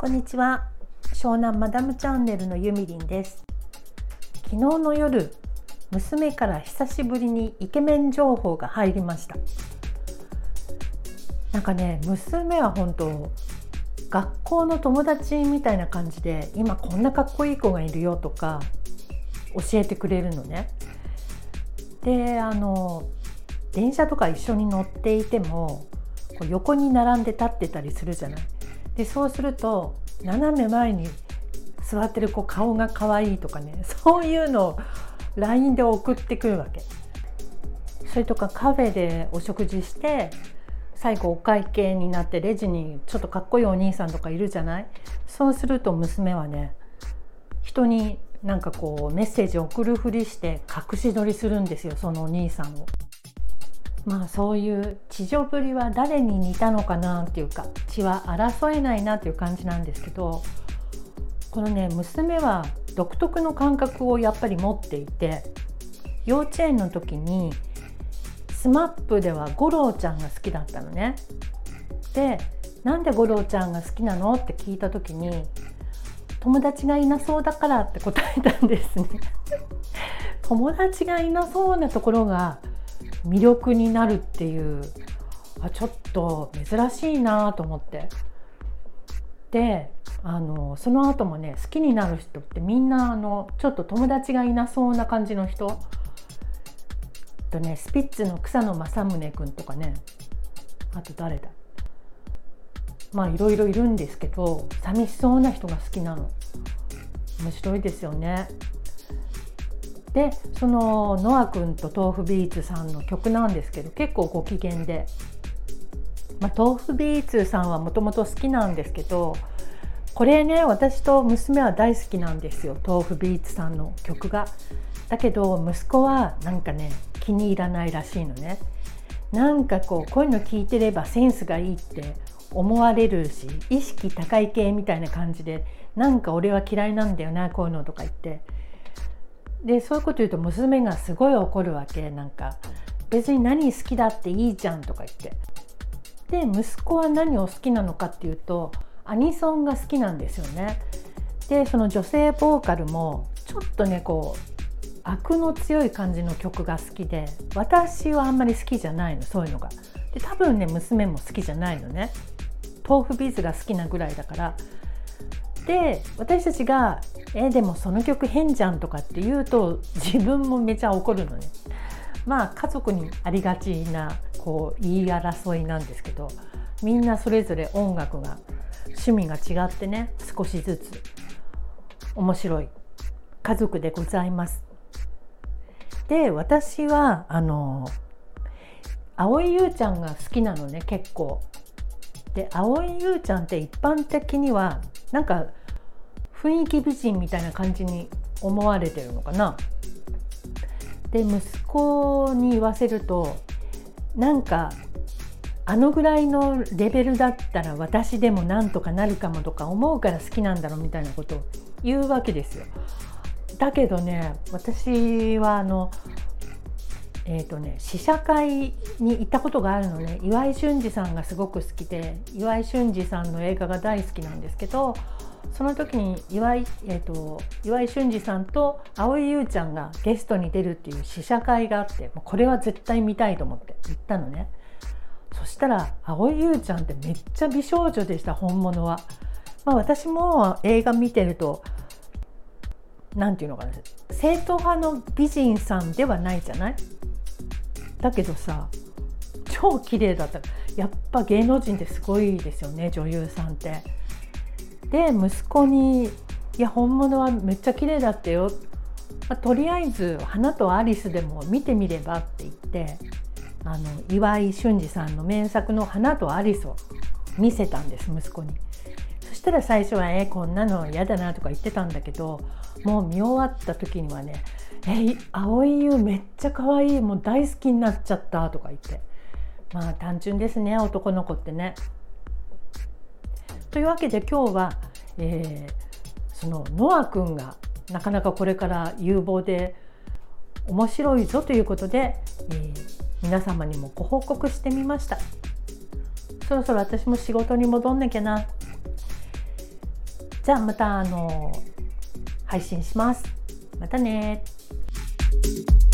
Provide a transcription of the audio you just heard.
こんにちは。湘南マダムチャンネルのゆみりんです。昨日の夜娘から久しぶりにイケメン情報が入りました。なんかね娘は本当学校の友達みたいな感じで今こんなかっこいい子がいるよとか教えてくれるのね。であの電車とか一緒に乗っていても横に並んで立ってたりするじゃない。でそうすると斜め前に座ってる子顔が可愛いとかね そういうのを LINE で送ってくるわけそれとかカフェでお食事して最後お会計になってレジにちょっとかっこいいお兄さんとかいるじゃない？そうすると娘はね人になんかこうメッセージを送るふりして隠し撮りするんですよそのお兄さんを。まあそういう地上ぶりは誰に似たのかなっていうか血は争えないなっていう感じなんですけどこのね娘は独特の感覚をやっぱり持っていて幼稚園の時に SMAP では五郎ちゃんが好きだったのね。でなんで五郎ちゃんが好きなのって聞いた時に友達がいなそうだからって答えたんですね 友達がいなそうなところが魅力になるっていうあちょっと珍しいなと思って。であのその後もね好きになる人ってみんなあのちょっと友達がいなそうな感じの人。とねスピッツの草野正宗君とかね。あと誰だ。まあいろいろいるんですけど寂しそうな人が好きなの。面白いですよね。でそのノア君と豆腐ビーツさんの曲なんですけど結構ご機嫌で、まあ、豆腐ビーツさんはもともと好きなんですけどこれね私と娘は大好きなんですよ豆腐ビーツさんの曲が。だけど息子はなんかね気に入らないらしいのね。なんかこうこういうの聞いてればセンスがいいって思われるし意識高い系みたいな感じでなんか俺は嫌いなんだよなこういうのとか言ってでそういうこと言うと娘がすごい怒るわけ。なんか別に何好きだっていいじゃんとか言って。で息子は何を好きなのかっていうとアニソンが好きなんですよね。でその女性ボーカルもちょっとねこう悪の強い感じの曲が好きで私はあんまり好きじゃないのそういうのが。で多分ね娘も好きじゃないのね。豆腐ビーズが好きなぐらいだからで私たちが「えでもその曲変じゃん」とかって言うと自分もめちゃ怒るのね。まあ家族にありがちなこう言い争いなんですけどみんなそれぞれ音楽が趣味が違ってね少しずつ面白い家族でございます。で私はあの蒼井優ちゃんが好きなのね結構。で蒼井優ちゃんって一般的にはなんか雰囲気美人みたいな感じに思われてるのかな。で息子に言わせるとなんかあのぐらいのレベルだったら私でもなんとかなるかもとか思うから好きなんだろうみたいなことを言うわけですよ。だけどね私はあのえーとね、試写会に行ったことがあるのね。岩井俊二さんがすごく好きで岩井俊二さんの映画が大好きなんですけどその時に岩井,、えーと、岩井俊二さんと蒼井優ちゃんがゲストに出るっていう試写会があってこれは絶対見たいと思って行ったのね。そしたら蒼井優ちゃんってめっちゃ美少女でした本物は。まあ、私も映画見てると何て言うのかな正統派の美人さんではないじゃない？だけどさ超綺麗だったやっぱ芸能人ってすごいですよね女優さんって。で息子に「いや本物はめっちゃ綺麗だったよ」まあ、とりあえず「花とアリス」でも見てみればって言ってあの岩井俊二さんの名作の「花とアリス」を見せたんです息子に。そしたら最初は「えこんなの嫌だな」とか言ってたんだけどもう見終わった時にはね「え蒼井優めっちゃ可愛いもう大好きになっちゃった」とか言って。まあ単純ですね男の子ってね。というわけで今日は、えー、そのノア君がなかなかこれから有望で面白いぞということで、えー、皆様にもご報告してみました。そろそろ私も仕事に戻んなきゃな。じゃあまたあの配信します。またね thank you